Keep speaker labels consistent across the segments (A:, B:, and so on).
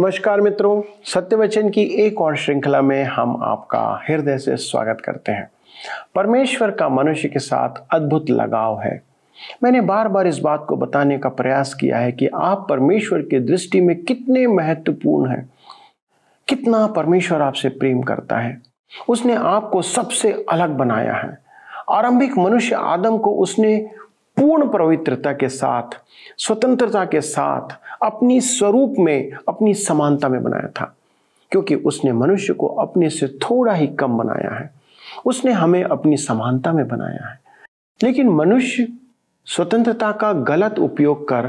A: नमस्कार मित्रों सत्य वचन की एक और श्रृंखला में हम आपका हृदय से स्वागत करते हैं। परमेश्वर का मनुष्य के साथ अद्भुत लगाव है। मैंने बार बार इस बात को बताने का प्रयास किया है कि आप परमेश्वर की दृष्टि में कितने महत्वपूर्ण हैं। कितना परमेश्वर आपसे प्रेम करता है। उसने आपको सबसे अलग बनाया है। आरंभिक मनुष्य आदम को उसने पूर्ण पवित्रता के साथ, स्वतंत्रता के साथ अपनी स्वरूप में, अपनी समानता में बनाया था। क्योंकि उसने मनुष्य को अपने से थोड़ा ही कम बनाया है। उसने हमें अपनी समानता में बनाया है। लेकिन मनुष्य स्वतंत्रता का गलत उपयोग कर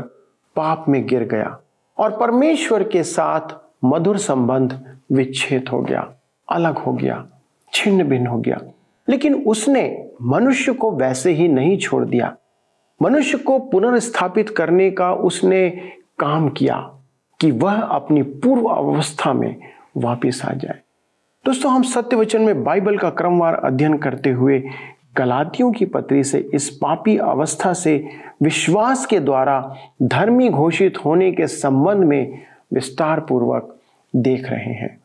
A: पाप में गिर गया और परमेश्वर के साथ मधुर संबंध विच्छेद हो गया, अलग हो गया, छिन्न भिन्न हो गया। लेकिन उसने मनुष्य को वैसे ही नहीं छोड़ दिया। मनुष्य को पुनर्स्थापित करने का उसने काम किया कि वह अपनी पूर्व अवस्था में वापस आ जाए। दोस्तों, हम सत्य वचन में बाइबल का क्रमवार अध्ययन करते हुए गलातियों की पत्री से इस पापी अवस्था से विश्वास के द्वारा धर्मी घोषित होने के संबंध में विस्तार पूर्वक देख रहे हैं।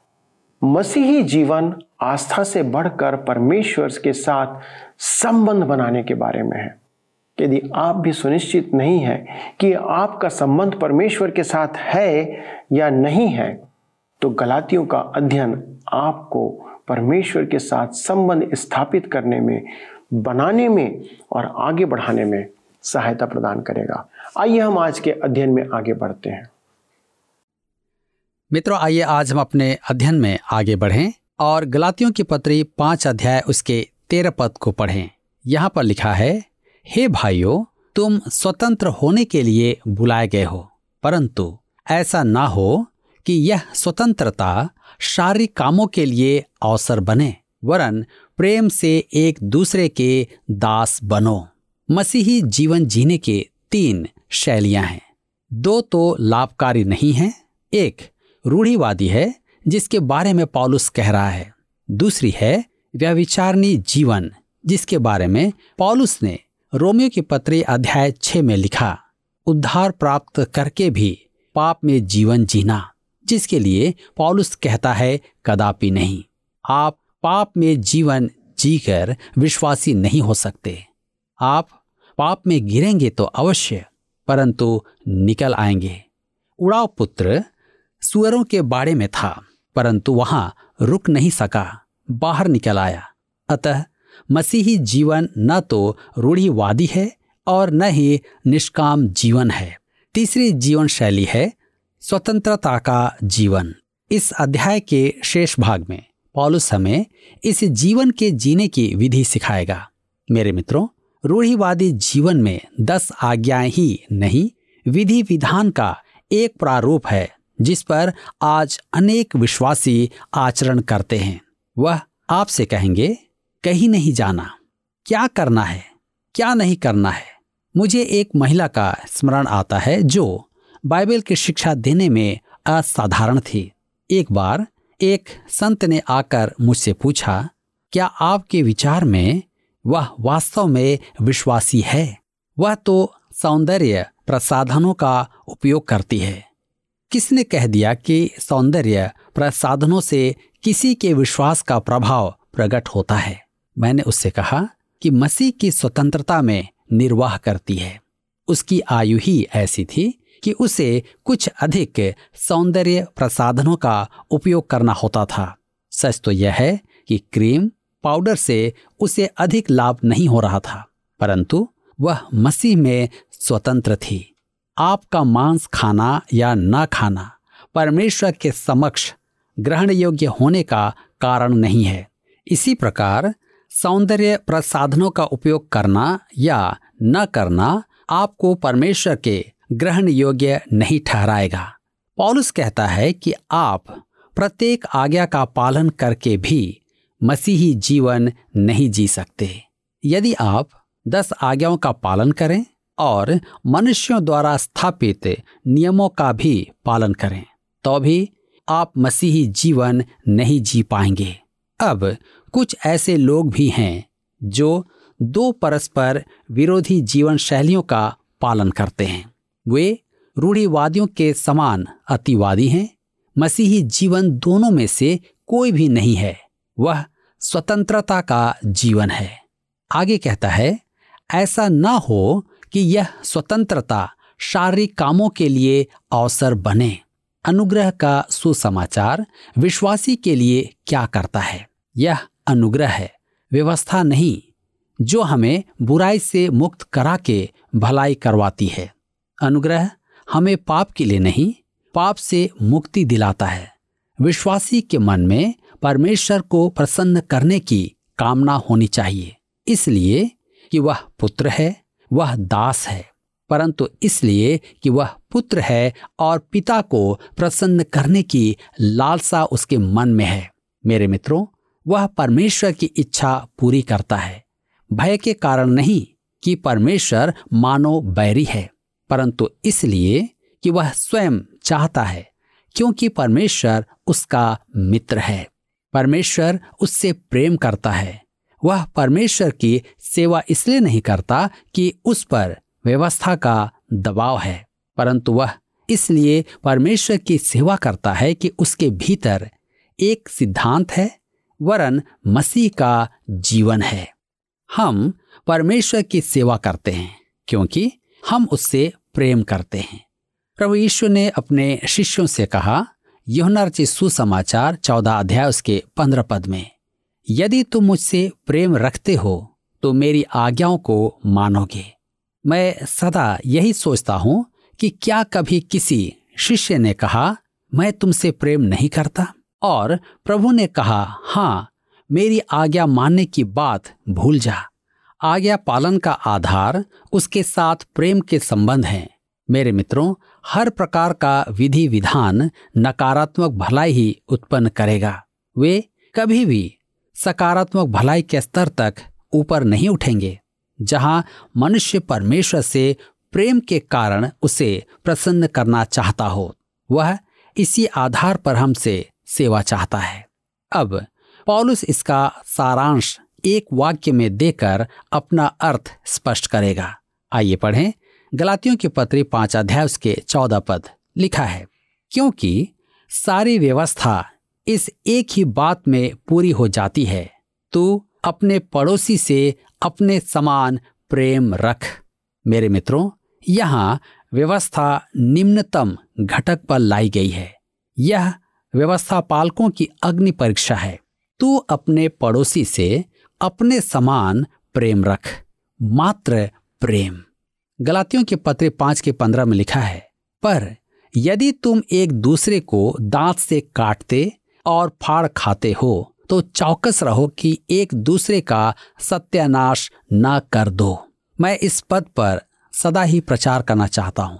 A: मसीही जीवन आस्था से बढ़कर परमेश्वर के साथ संबंध बनाने के बारे में है। यदि आप भी सुनिश्चित नहीं है कि आपका संबंध परमेश्वर के साथ है या नहीं है तो गलातियों का अध्ययन आपको परमेश्वर के साथ संबंध स्थापित करने में, बनाने में और आगे बढ़ाने में सहायता प्रदान करेगा। आइए हम आज के अध्ययन में आगे बढ़ते हैं।
B: मित्रों, आइए आज हम अपने अध्ययन में आगे बढ़ें और गलातियों की पत्री पाँच अध्याय उसके तेरह पद को पढ़ें। यहाँ पर लिखा है हे भाइयों, तुम स्वतंत्र होने के लिए बुलाए गए हो, परंतु ऐसा ना हो कि यह स्वतंत्रता शारीरिक कामों के लिए अवसर बने, वरन प्रेम से एक दूसरे के दास बनो। मसीही जीवन जीने के तीन शैलियाँ हैं। दो तो लाभकारी नहीं हैं, एक रूढ़ीवादी है, जिसके बारे में पॉलुस कह रहा है। दूसरी है व्यविचारणी जीवन, जिसके बारे में पॉलुस ने रोमियो की पत्री अध्याय छ में लिखा, उद्धार प्राप्त करके भी पाप में जीवन जीना, जिसके लिए पॉलुस कहता है, कदापि नहीं। आप पाप में जीवन जीकर विश्वासी नहीं हो सकते। आप पाप में गिरेंगे तो अवश्य, परंतु निकल आएँगे। उड़ाव पुत्र सुअरों के बाड़े में था, परंतु वहाँ रुक नहीं सका, बाहर निकल आया। अतः मसीही जीवन न तो रूढ़ीवादी है और न ही निष्काम जीवन है। तीसरी जीवन शैली है स्वतंत्रता का जीवन। इस अध्याय के शेष भाग में पॉलुस हमें इस जीवन के जीने की विधि सिखाएगा। मेरे मित्रों, रूढ़ीवादी जीवन में दस आज्ञाएँ ही नहीं, विधि विधान का एक प्रारूप है जिस पर आज अनेक विश्वासी आचरण करते हैं। वह आपसे कहेंगे कहीं नहीं जाना। क्या करना है? क्या नहीं करना है? मुझे एक महिला का स्मरण आता है जो बाइबल की शिक्षा देने में असाधारण थी। एक बार एक संत ने आकर मुझसे पूछा, क्या आपके विचार में वह वास्तव में विश्वासी है? वह तो सौंदर्य प्रसाधनों का उपयोग करती है। किसने कह दिया कि सौंदर्य प्रसाधनों से किसी के विश्वास का प्रभाव प्रकट होता है? मैंने उससे कहा कि मसीह की स्वतंत्रता में निर्वाह करती है। उसकी आयु ही ऐसी थी कि उसे कुछ अधिक सौंदर्य प्रसाधनों का उपयोग करना होता था। सच तो यह है कि क्रीम पाउडर से उसे अधिक लाभ नहीं हो रहा था, परंतु वह मसीह में स्वतंत्र थी। आपका मांस खाना या न खाना परमेश्वर के समक्ष ग्रहण योग्य होने का कारण नहीं है। इसी प्रकार सौंदर्य प्रसाधनों का उपयोग करना या न करना आपको परमेश्वर के ग्रहण योग्य नहीं ठहराएगा। पॉलुस कहता है कि आप प्रत्येक आज्ञा का पालन करके भी मसीही जीवन नहीं जी सकते। यदि आप दस आज्ञाओं का पालन करें और मनुष्यों द्वारा स्थापित नियमों का भी पालन करें तो भी आप मसीही जीवन नहीं जी पाएँगे। अब कुछ ऐसे लोग भी हैं जो दो परस्पर विरोधी जीवन शैलियों का पालन करते हैं। वे रूढ़ीवादियों के समान अतिवादी हैं, मसीही जीवन दोनों में से कोई भी नहीं है, वह स्वतंत्रता का जीवन है। आगे कहता है, ऐसा न हो कि यह स्वतंत्रता शारीरिक कामों के लिए अवसर बने। अनुग्रह का सुसमाचार विश्वासी के लिए क्या करता है? यह अनुग्रह है, व्यवस्था नहीं, जो हमें बुराई से मुक्त करा के भलाई करवाती है। अनुग्रह हमें पाप के लिए नहीं, पाप से मुक्ति दिलाता है। विश्वासी के मन में परमेश्वर को प्रसन्न करने की कामना होनी चाहिए, इसलिए कि वह पुत्र है, वह दास है, परंतु इसलिए कि वह पुत्र है और पिता को प्रसन्न करने की लालसा उसके मन में है। मेरे मित्रों वह परमेश्वर की इच्छा पूरी करता है। भय के कारण नहीं कि परमेश्वर मानो बैरी है, परंतु इसलिए कि वह स्वयं चाहता है, क्योंकि परमेश्वर उसका मित्र है। परमेश्वर उससे प्रेम करता है। वह परमेश्वर की सेवा इसलिए नहीं करता कि उस पर व्यवस्था का दबाव है, परंतु वह इसलिए परमेश्वर की सेवा करता है कि उसके भीतर एक सिद्धांत है वरन मसीह का जीवन है। हम परमेश्वर की सेवा करते हैं, क्योंकि हम उससे प्रेम करते हैं। प्रभु यीशु ने अपने शिष्यों से कहा यहुनर्चित सुसमाचार, चौदह अध्याय उसके पंद्रह पद में, यदि तुम मुझसे प्रेम रखते हो तो मेरी आज्ञाओं को मानोगे। मैं सदा यही सोचता हूँ कि क्या कभी किसी शिष्य ने कहा, मैं तुमसे प्रेम नहीं करता और प्रभु ने कहा हाँ मेरी आज्ञा मानने की बात भूल जा। आज्ञा पालन का आधार उसके साथ प्रेम के संबंध हैं। मेरे मित्रों, हर प्रकार का विधि विधान नकारात्मक भलाई ही उत्पन्न करेगा। वे कभी भी सकारात्मक भलाई के स्तर तक ऊपर नहीं उठेंगे, जहाँ मनुष्य परमेश्वर से प्रेम के कारण उसे प्रसन्न करना चाहता हो। वह इसी आधार पर हमसे सेवा चाहता है। अब पॉलुस इसका सारांश एक वाक्य में देकर अपना अर्थ स्पष्ट करेगा। आइए पढ़ें। गलातियों के पत्री पाँच अध्याय उसके चौदह पद लिखा है, क्योंकि सारी व्यवस्था इस एक ही बात में पूरी हो जाती है, तू अपने पड़ोसी से अपने समान प्रेम रख। मेरे मित्रों, यहाँ व्यवस्था निम्नतम घटक पर लाई गई है। यह व्यवस्था पालकों की अग्नि परीक्षा है। तू अपने पड़ोसी से अपने समान प्रेम रख, मात्र प्रेम। गलातियों के पत्र पाँच के पंद्रह में लिखा है, पर यदि तुम एक दूसरे को दांत से काटते और फाड़ खाते हो तो चौकस रहो कि एक दूसरे का सत्यानाश न कर दो। मैं इस पद पर सदा ही प्रचार करना चाहता हूँ।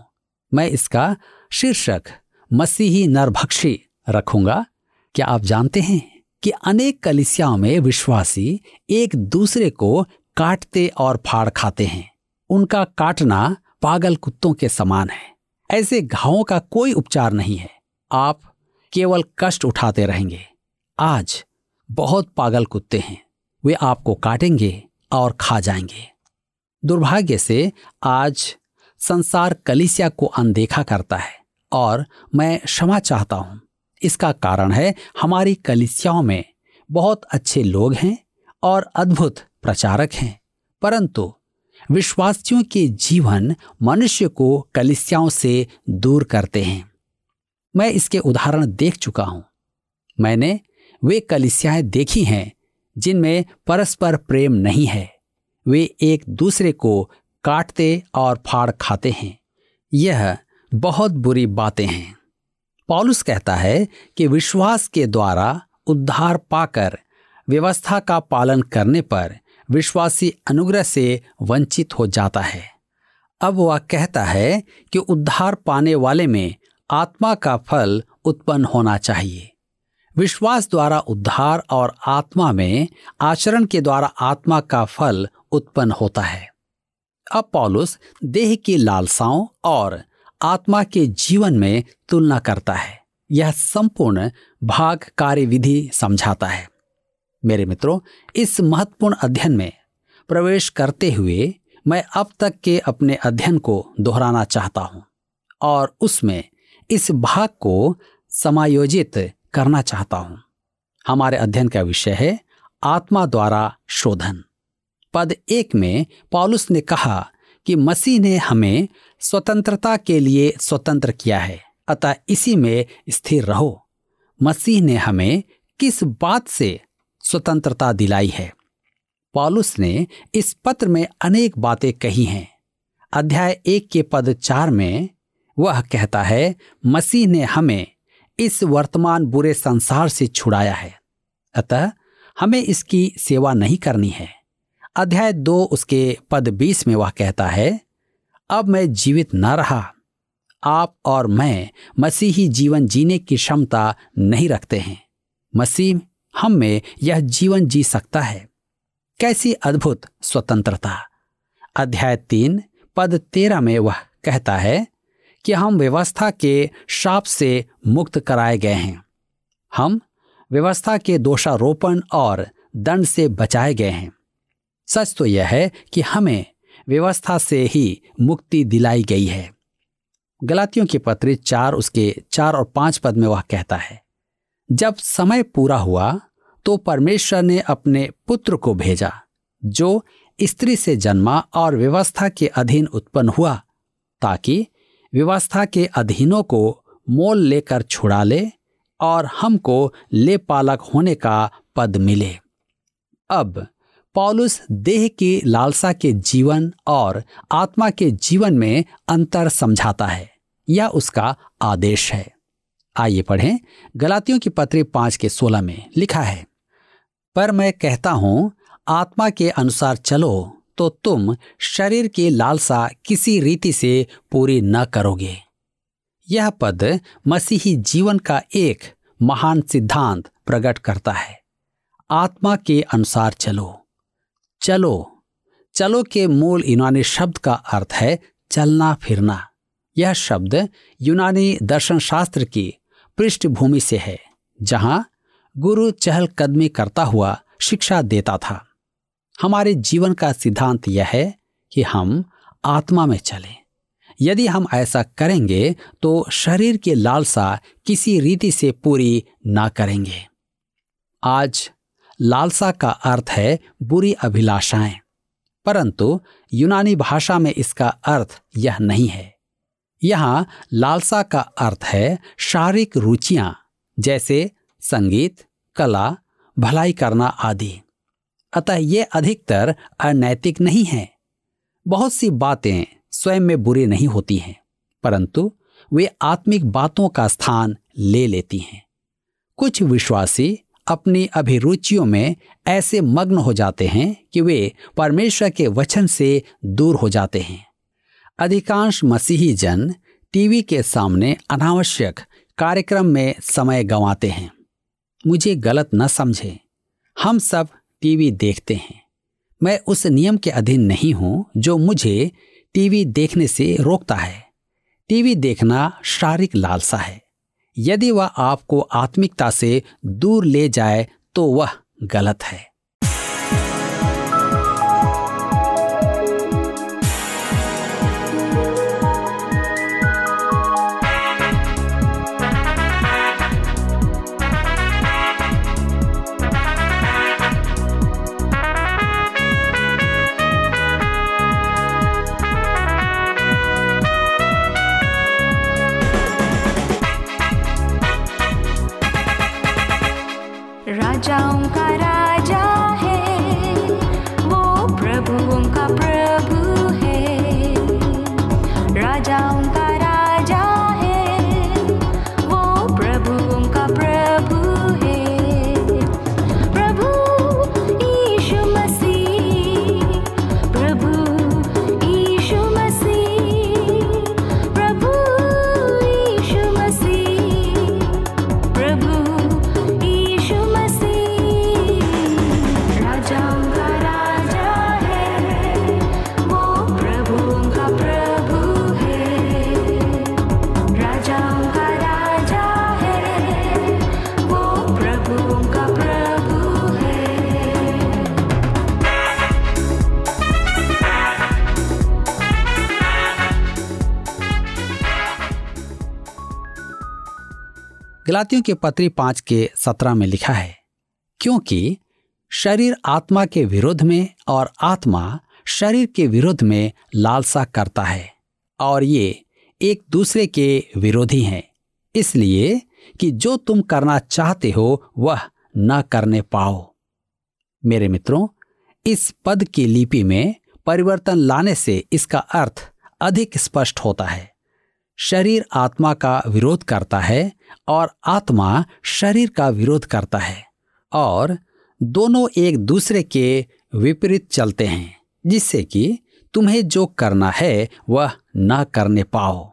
B: मैं इसका शीर्षक, मसीही नरभक्षी। रखूँगा। क्या आप जानते हैं कि अनेक कलिसियाओं में विश्वासी एक दूसरे को काटते और फाड़ खाते हैं? उनका काटना पागल कुत्तों के समान है। ऐसे घावों का कोई उपचार नहीं है। आप केवल कष्ट उठाते रहेंगे। आज बहुत पागल कुत्ते हैं। वे आपको काटेंगे और खा जाएँगे। दुर्भाग्य से आज संसार कलिसिया को अनदेखा करता है और मैं क्षमा चाहता हूँ। इसका कारण है हमारी कलिसियाओं में बहुत अच्छे लोग हैं और अद्भुत प्रचारक हैं। परंतु विश्वासियों के जीवन मनुष्य को कलिसियाओं से दूर करते हैं। मैं इसके उदाहरण देख चुका हूँ। मैंने वे कलिसियाएँ देखी हैं जिनमें परस्पर प्रेम नहीं है। वे एक दूसरे को काटते और फाड़ खाते हैं। यह बहुत बुरी बातें हैं। पॉलुस कहता है कि विश्वास के द्वारा उद्धार पाकर, व्यवस्था का पालन करने पर विश्वासी अनुग्रह से वंचित हो जाता है। अब वह कहता है कि उद्धार पाने वाले में आत्मा का फल उत्पन्न होना चाहिए। विश्वास द्वारा उद्धार और आत्मा में आचरण के द्वारा आत्मा का फल उत्पन्न होता है। अब पॉलुस देह की लालसाओं और आत्मा के जीवन में तुलना करता है। यह संपूर्ण भाग कार्य विधि समझाता है। मेरे मित्रों, इस महत्वपूर्ण अध्ययन में प्रवेश करते हुए मैं अब तक के अपने अध्ययन को दोहराना चाहता हूँ और उसमें इस भाग को समायोजित करना चाहता हूँ। हमारे अध्ययन का विषय है आत्मा द्वारा शोधन। पद एक में पॉलुस ने कहा कि मसीह ने हमें स्वतंत्रता के लिए स्वतंत्र किया है। अतः इसी में स्थिर रहो। मसीह ने हमें किस बात से स्वतंत्रता दिलाई है? पॉलुस ने इस पत्र में अनेक बातें कही हैं। अध्याय एक के पद चार में वह कहता है, मसीह ने हमें इस वर्तमान बुरे संसार से छुड़ाया है। अतः हमें इसकी सेवा नहीं करनी है। अध्याय दो उसके पद बीस में वह कहता है अब मैं जीवित न रहा। आप और मैं मसीही जीवन जीने की क्षमता नहीं रखते हैं। मसीह हम में यह जीवन जी सकता है। कैसी अद्भुत स्वतंत्रता। अध्याय तीन, पद तेरह में वह कहता है कि हम व्यवस्था के शाप से मुक्त कराए गए हैं। हम व्यवस्था के दोषारोपण और दंड से बचाए गए हैं। सच तो यह है कि हमें व्यवस्था से ही मुक्ति दिलाई गई है। गलातियों की पत्र चार उसके चार और पाँच पद में वह कहता है, जब समय पूरा हुआ तो परमेश्वर ने अपने पुत्र को भेजा, जो स्त्री से जन्मा और व्यवस्था के अधीन उत्पन्न हुआ, ताकि व्यवस्था के अधीनों को मोल लेकर छुड़ा ले और हमको ले पालक होने का पद मिले। अब पॉलुस देह की लालसा के जीवन और आत्मा के जीवन में अंतर समझाता है। यह उसका आदेश है। आइए पढ़ें गलातियों की पत्री पाँच के सोलह में लिखा है, पर मैं कहता हूँ, आत्मा के अनुसार चलो तो तुम शरीर की लालसा किसी रीति से पूरी न करोगे। यह पद मसीही जीवन का एक महान सिद्धांत प्रकट करता है। आत्मा के अनुसार चलो। चलो। चलो के मूल यूनानी शब्द का अर्थ है चलना फिरना। यह शब्द यूनानी दर्शन शास्त्र की पृष्ठभूमि से है, जहाँ गुरु चहलकदमी करता हुआ शिक्षा देता था। हमारे जीवन का सिद्धांत यह है कि हम आत्मा में चलें। यदि हम ऐसा करेंगे तो शरीर की लालसा किसी रीति से पूरी ना करेंगे। आज लालसा का अर्थ है बुरी अभिलाषाएँ। परंतु यूनानी भाषा में इसका अर्थ यह नहीं है। यहाँ लालसा का अर्थ है शारीरिक रुचियाँ, जैसे संगीत, कला, भलाई करना आदि। अतः ये अधिकतर अनैतिक नहीं है। बहुत सी बातें स्वयं में बुरी नहीं होती हैं, परंतु वे आत्मिक बातों का स्थान ले लेती हैं। कुछ विश्वासी अपनी अभिरुचियों में ऐसे मग्न हो जाते हैं कि वे परमेश्वर के वचन से दूर हो जाते हैं। अधिकांश मसीही जन टीवी के सामने अनावश्यक कार्यक्रम में समय गंवाते हैं। मुझे गलत न समझे। हम सब टीवी देखते हैं। मैं उस नियम के अधीन नहीं हूँ जो मुझे टीवी देखने से रोकता है। टीवी देखना शारीरिक लालसा है। यदि वह आपको आत्मिकता से दूर ले जाए तो वह गलत है। जाऊं गलातियों के पत्री पाँच के सत्रह में लिखा है, क्योंकि शरीर आत्मा के विरोध में और आत्मा शरीर के विरोध में लालसा करता है, और ये एक दूसरे के विरोधी हैं। इसलिए कि जो तुम करना चाहते हो, वह न करने पाओ। मेरे मित्रों, इस पद की लिपि में परिवर्तन लाने से इसका अर्थ अधिक स्पष्ट होता है। शरीर आत्मा का विरोध करता है और आत्मा शरीर का विरोध करता है और दोनों एक दूसरे के विपरीत चलते हैं, जिससे कि तुम्हें जो करना है वह न करने पाओ।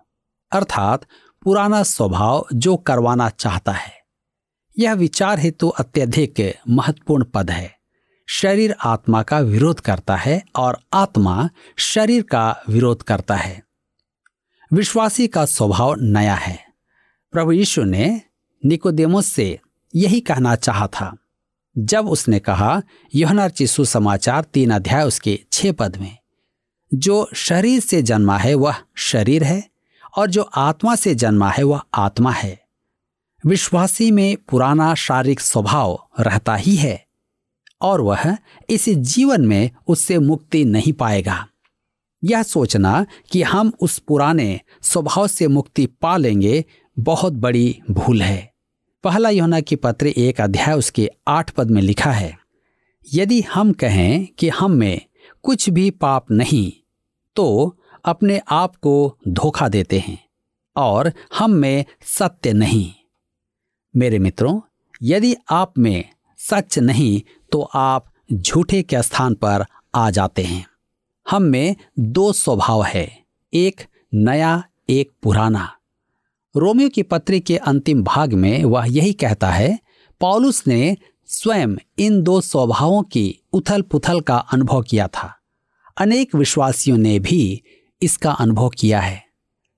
B: अर्थात पुराना स्वभाव जो करवाना चाहता है। यह विचार हेतु तो अत्यधिक महत्वपूर्ण पद है। शरीर आत्मा का विरोध करता है और आत्मा शरीर का विरोध करता है। विश्वासी का स्वभाव नया है। प्रभु यीशु ने निकोदेमोस से यही कहना चाहा था। जब उसने कहा यहना चिशु समाचार तीन अध्याय उसके छह पद में, जो शरीर से जन्मा है वह शरीर है, और जो आत्मा से जन्मा है वह आत्मा है। विश्वासी में पुराना शारीरिक स्वभाव रहता ही है, और वह इस जीवन में उससे मुक्ति नहीं पाएगा। यह सोचना कि हम उस पुराने स्वभाव से मुक्ति पा लेंगे, बहुत बड़ी भूल है। पहला योना की पत्र एक अध्याय उसके आठ पद में लिखा है, यदि हम कहें कि हम में कुछ भी पाप नहीं तो अपने आप को धोखा देते हैं और हम में सत्य नहीं। मेरे मित्रों, यदि आप में सच नहीं तो आप झूठे के स्थान पर आ जाते हैं। हम में दो स्वभाव है, एक नया, एक पुराना। रोमियो की पत्री के अंतिम भाग में वह यही कहता है पॉलुस ने स्वयं इन दो स्वभावों की उथल पुथल का अनुभव किया था। अनेक विश्वासियों ने भी इसका अनुभव किया है।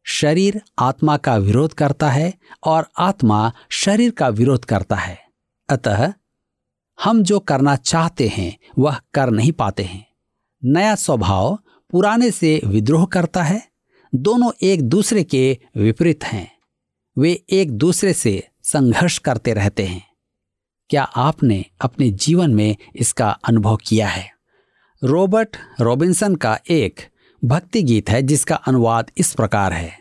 B: शरीर आत्मा का विरोध करता है और आत्मा शरीर का विरोध करता है। अतः हम जो करना चाहते हैं, वह कर नहीं पाते हैं। नया स्वभाव पुराने से विद्रोह करता है, दोनों एक दूसरे के विपरीत हैं। वे एक दूसरे से संघर्ष करते रहते हैं। क्या आपने अपने जीवन में इसका अनुभव किया है? रॉबर्ट रॉबिन्सन का एक भक्ति गीत है जिसका अनुवाद इस प्रकार है।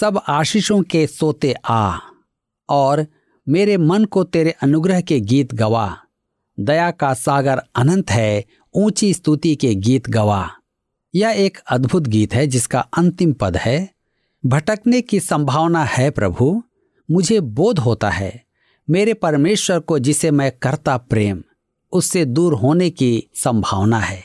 B: सब आशीषों के सोते आ, और मेरे मन को तेरे अनुग्रह के गीत गवा। दया का सागर अनंत है ऊँची स्तुति के गीत गवा। यह एक अद्भुत गीत है, जिसका अंतिम पद है, भटकने की संभावना है प्रभु, मुझे बोध होता है। मेरे परमेश्वर को जिसे मैं करता प्रेम, उससे दूर होने की संभावना है।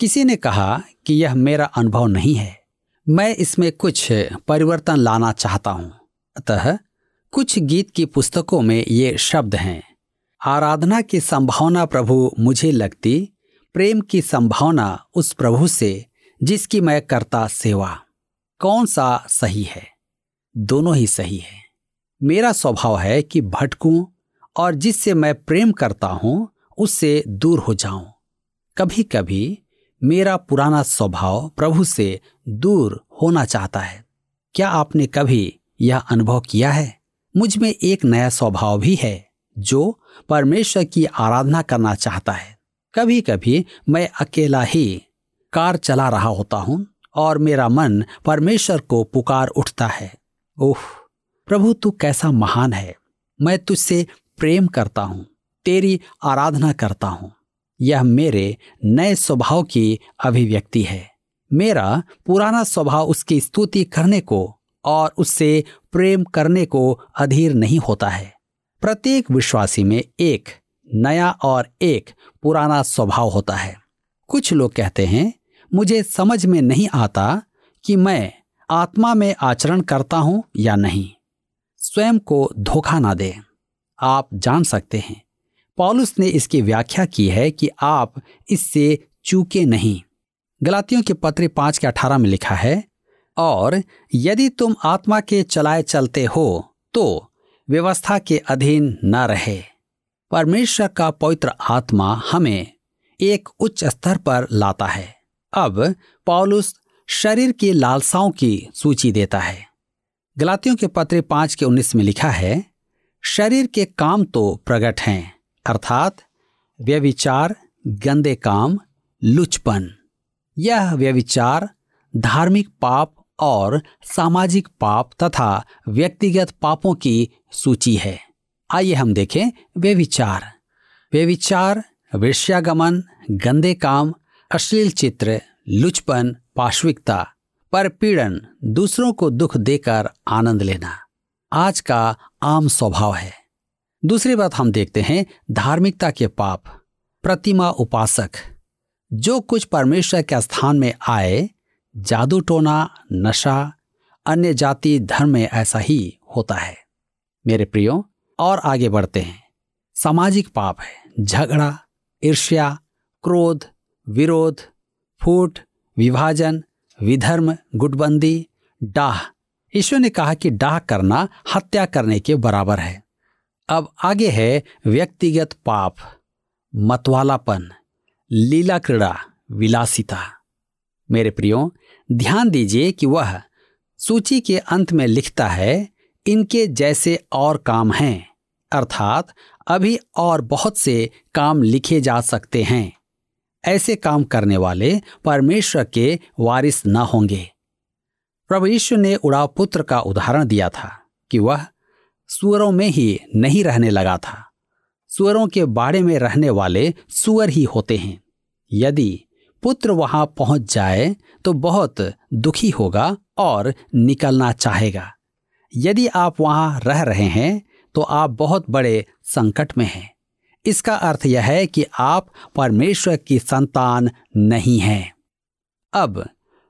B: किसी ने कहा कि यह मेरा अनुभव नहीं है। मैं इसमें कुछ परिवर्तन लाना चाहता हूँ। अतः कुछ गीत की पुस्तकों में ये शब्द हैं, आराधना की संभावना प्रभु मुझे लगती प्रेम की संभावना उस प्रभु से, जिसकी मैं करता सेवा। कौन सा सही है? दोनों ही सही है। मेरा स्वभाव है कि भटकूं और जिससे मैं प्रेम करता हूँ, उससे दूर हो जाऊँ। कभी कभी मेरा पुराना स्वभाव प्रभु से दूर होना चाहता है। क्या आपने कभी यह अनुभव किया है? मुझमें एक नया स्वभाव भी है, जो परमेश्वर की आराधना करना चाहता है। कभी कभी मैं अकेला ही कार चला रहा होता हूँ और मेरा मन परमेश्वर को पुकार उठता है। ओह, प्रभु तू कैसा महान है। मैं तुझसे प्रेम करता हूँ, तेरी आराधना करता हूँ। यह मेरे नए स्वभाव की अभिव्यक्ति है। मेरा पुराना स्वभाव उसकी स्तुति करने को और उससे प्रेम करने को अधीर नहीं होता है। प्रत्येक विश्वासी में एक नया और एक पुराना स्वभाव होता है। कुछ लोग कहते हैं, मुझे समझ में नहीं आता कि मैं आत्मा में आचरण करता हूँ या नहीं। स्वयं को धोखा ना दें। आप जान सकते हैं। पॉलुस ने इसकी व्याख्या की है कि आप इससे चूके नहीं। गलातियों के पत्र पाँच के अठारह में लिखा है, और यदि तुम आत्मा के चलाए चलते हो तो व्यवस्था के अधीन न रहे। परमेश्वर का पवित्र आत्मा हमें एक उच्च स्तर पर लाता है। अब पॉलुस शरीर की लालसाओं की सूची देता है। गलातियों के पत्र पाँच के उन्नीस में लिखा है, शरीर के काम तो प्रकट हैं, अर्थात व्यविचार गंदे काम, लुचपन। यह व्यविचार धार्मिक पाप और सामाजिक पाप तथा व्यक्तिगत पापों की सूची है। आइए हम देखें वे विचार वे विचार वेश्यागमन, गंदे काम, अश्लील चित्र, लुचपन, पाश्विकता पर पीड़न दूसरों को दुख देकर आनंद लेना, आज का आम स्वभाव है। दूसरी बात हम देखते हैं धार्मिकता के पाप, प्रतिमा उपासक। जो कुछ परमेश्वर के स्थान में आए, जादू टोना, नशा, अन्य जाति, धर्म में ऐसा ही होता है। मेरे प्रियो और आगे बढ़ते हैं। सामाजिक पाप है, झगड़ा, ईर्ष्या, क्रोध, विरोध, फूट, विभाजन, विधर्म, गुटबंदी, डाह। ईश्वर ने कहा कि डाह करना हत्या करने के बराबर है। अब आगे है व्यक्तिगत पाप, मतवालापन, लीला क्रीड़ा, विलासिता। मेरे प्रियो, ध्यान दीजिए कि वह सूची के अंत में लिखता है, इनके जैसे और काम हैं। अर्थात अभी और बहुत से काम लिखे जा सकते हैं। ऐसे काम करने वाले परमेश्वर के वारिस न होंगे। प्रभु यीशु ने उड़ाव पुत्र का उदाहरण दिया था कि वह सुअरों में ही नहीं रहने लगा था। सुअरों के बाड़े में रहने वाले सुअर ही होते हैं। यदि पुत्र वहाँ पहुँच जाए तो बहुत दुखी होगा और निकलना चाहेगा। यदि आप वहाँ रह रहे हैं तो आप बहुत बड़े संकट में हैं। इसका अर्थ यह है कि आप परमेश्वर की संतान नहीं हैं। अब,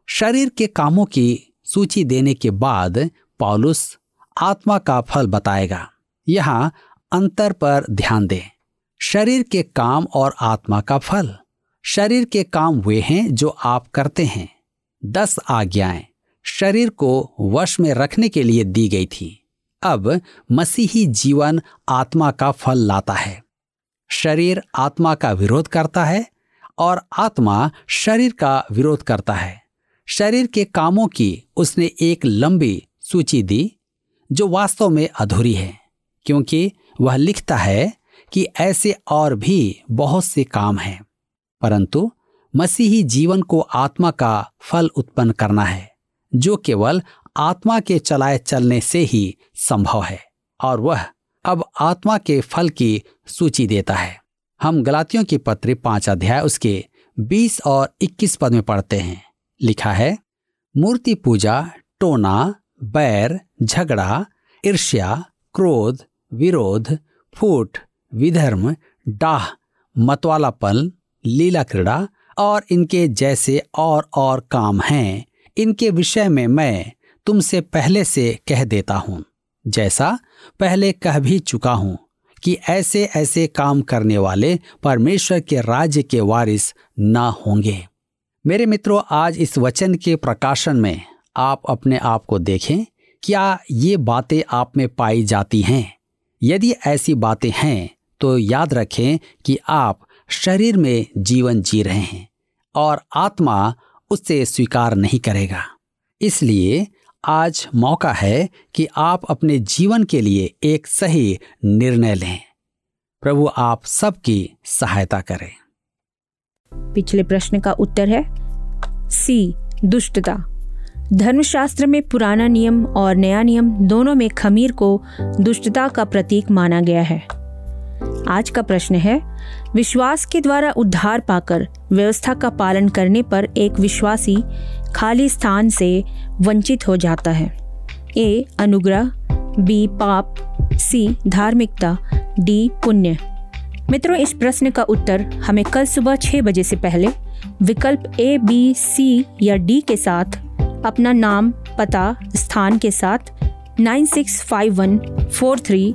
B: शरीर के कामों की सूची देने के बाद पॉलुस आत्मा का फल बताएगा। यहाँ अंतर पर ध्यान दें। शरीर के काम और आत्मा का फल। शरीर के काम वे हैं जो आप करते हैं। दस आज्ञाएँ। शरीर को वश में रखने के लिए दी गई थी। अब मसीही जीवन आत्मा का फल लाता है। शरीर आत्मा का विरोध करता है और आत्मा शरीर का विरोध करता है। शरीर के कामों की उसने एक लंबी सूची दी, जो वास्तव में अधूरी है, क्योंकि वह लिखता है कि ऐसे और भी बहुत से काम हैं, परंतु मसीही जीवन को आत्मा का फल उत्पन्न करना है, जो केवल आत्मा के चलाए चलने से ही संभव है, और वह अब आत्मा के फल की सूची देता है। हम गलातियों की पत्र पाँच अध्याय उसके बीस और इक्कीस पद में पढ़ते हैं। लिखा है, मूर्ति पूजा, टोना, बैर, झगड़ा, ईर्ष्या, क्रोध, विरोध, फूट, विधर्म, डाह, मतवालापन, लीला क्रीड़ा और इनके जैसे और और काम हैं। इनके विषय में मैं तुमसे पहले से कह देता हूँ, जैसा पहले कह भी चुका हूँ कि ऐसे ऐसे काम करने वाले परमेश्वर के राज्य के वारिस न होंगे। मेरे मित्रों, आज इस वचन के प्रकाशन में आप अपने आप को देखें, क्या ये बातें आप में पाई जाती हैं? यदि ऐसी बातें हैं तो याद रखें कि आप शरीर में जीवन जी रहे हैं और आत्मा उससे स्वीकार नहीं करेगा। इसलिए आज मौका है कि आप अपने जीवन के लिए एक सही निर्णय लें। प्रभु आप सबकी सहायता करें।
C: पिछले प्रश्न का उत्तर है सी दुष्टता। धर्मशास्त्र में पुराना नियम और नया नियम दोनों में खमीर को दुष्टता का प्रतीक माना गया है। आज का प्रश्न है, विश्वास के द्वारा उद्धार पाकर व्यवस्था का पालन करने पर एक विश्वासी खाली स्थान से वंचित हो जाता है। ए, अनुग्रह, बी, पाप, सी, धार्मिकता, डी, पुण्य। मित्रों, इस प्रश्न का उत्तर हमें कल सुबह छह बजे से पहले विकल्प ए, बी, सी या डी के साथ, अपना नाम, पता, स्थान के साथ, nine six five one four three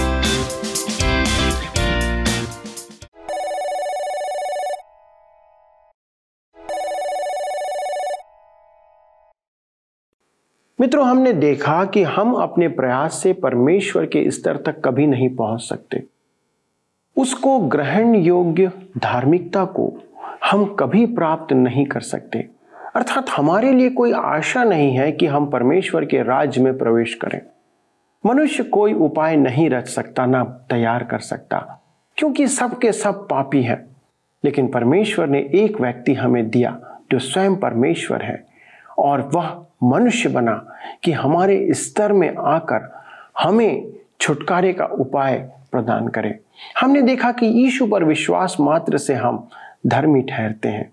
A: मित्रों, हमने देखा कि हम अपने प्रयास से परमेश्वर के स्तर तक कभी नहीं पहुँच सकते। उसको ग्रहण योग्य धार्मिकता को हम कभी प्राप्त नहीं कर सकते। अर्थात हमारे लिए कोई आशा नहीं है कि हम परमेश्वर के राज्य में प्रवेश करें। मनुष्य कोई उपाय नहीं रच सकता, ना तैयार कर सकता, क्योंकि सबके सब पापी हैं। लेकिन परमेश्वर ने एक व्यक्ति हमें दिया जो स्वयं परमेश्वर है। और वह मनुष्य बना कि हमारे स्तर में आकर हमें छुटकारे का उपाय प्रदान करे। हमने देखा कि यीशु पर विश्वास मात्र से हम धर्मी ठहरते हैं।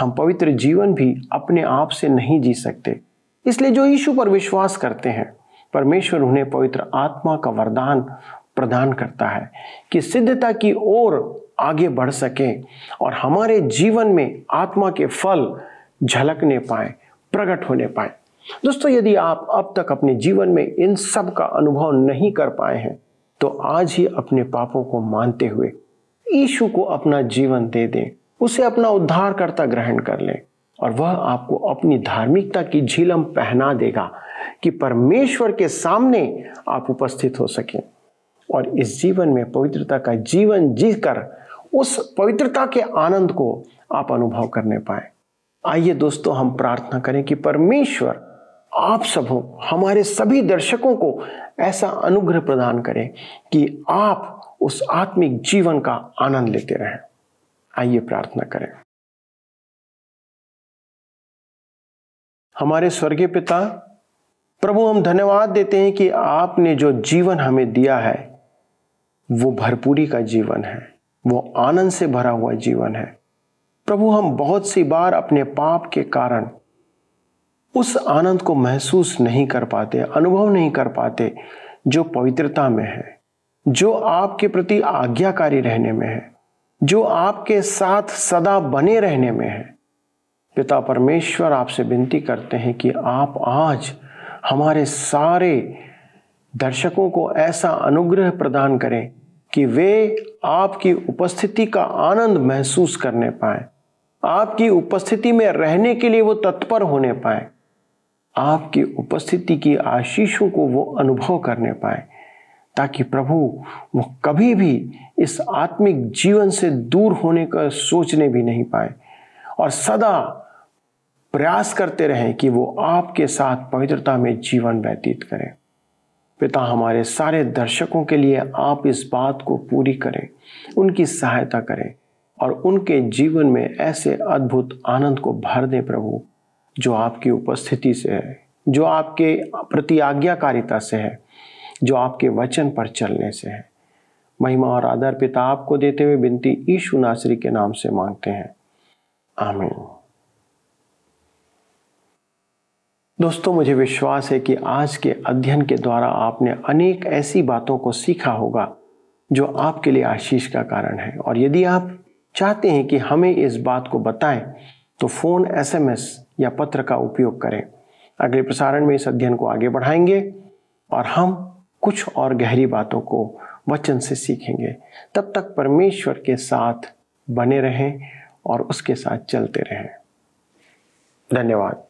A: हम पवित्र जीवन भी अपने आप से नहीं जी सकते। इसलिए जो यीशु पर विश्वास करते हैं, परमेश्वर उन्हें पवित्र आत्मा का वरदान प्रदान करता है कि सिद्धता की ओर आगे बढ़ सके और हमारे जीवन में आत्मा के फल झलकने पाए। प्रकट होने पाए। दोस्तों, यदि आप अब तक अपने जीवन में इन सब का अनुभव नहीं कर पाए हैं तो आज ही अपने पापों को मानते हुए ईशु को अपना जीवन दे दें। उसे अपना उद्धार करता ग्रहण कर लें और वह आपको अपनी धार्मिकता की झीलम पहना देगा कि परमेश्वर के सामने आप उपस्थित हो सकें और इस जीवन में पवित्रता का जीवन जीकर उस पवित्रता के आनंद को आप अनुभव करने पाए। आइए दोस्तों, हम प्रार्थना करें कि परमेश्वर आप सबों हमारे सभी दर्शकों को ऐसा अनुग्रह प्रदान करें कि आप उस आत्मिक जीवन का आनंद लेते रहें। आइए प्रार्थना करें। हमारे स्वर्गीय पिता, प्रभु, हम धन्यवाद देते हैं कि आपने जो जीवन हमें दिया है, वो भरपूरी का जीवन है, वो आनंद से भरा हुआ जीवन है। प्रभु, हम बहुत सी बार अपने पाप के कारण उस आनंद को महसूस नहीं कर पाते, अनुभव नहीं कर पाते, जो पवित्रता में है, जो आपके प्रति आज्ञाकारी रहने में है, जो आपके साथ सदा बने रहने में है। पिता परमेश्वर, आपसे विनती करते हैं कि आप आज हमारे सारे दर्शकों को ऐसा अनुग्रह प्रदान करें कि वे आपकी उपस्थिति का आनंद महसूस करने पाए। आपकी उपस्थिति में रहने के लिए वो तत्पर होने पाए। आपकी उपस्थिति की आशीषों को वो अनुभव करने पाए, ताकि प्रभु वो कभी भी इस आत्मिक जीवन से दूर होने का सोचने भी नहीं पाए और सदा प्रयास करते रहें कि वो आपके साथ पवित्रता में जीवन व्यतीत करें। पिता, हमारे सारे दर्शकों के लिए आप इस बात को पूरी करें, उनकी सहायता करें और उनके जीवन में ऐसे अद्भुत आनंद को भर दें प्रभु, जो आपकी उपस्थिति से है, जो आपके प्रति आज्ञाकारिता से है, जो आपके वचन पर चलने से है। महिमा और आदर पिता आपको देते हुए बिनती ईशु नासरी के नाम से मांगते हैं। आमीन। दोस्तों, मुझे विश्वास है कि आज के अध्ययन के द्वारा आपने अनेक ऐसी बातों को सीखा होगा, जो आपके लिए आशीष का कारण है। और यदि आप चाहते हैं कि हमें इस बात को बताएँ तो फ़ोन, एसएमएस या पत्र का उपयोग करें। अगले प्रसारण में इस अध्ययन को आगे बढ़ाएँगे और हम कुछ और गहरी बातों को वचन से सीखेंगे। तब तक परमेश्वर के साथ बने रहें और उसके साथ चलते रहें। धन्यवाद।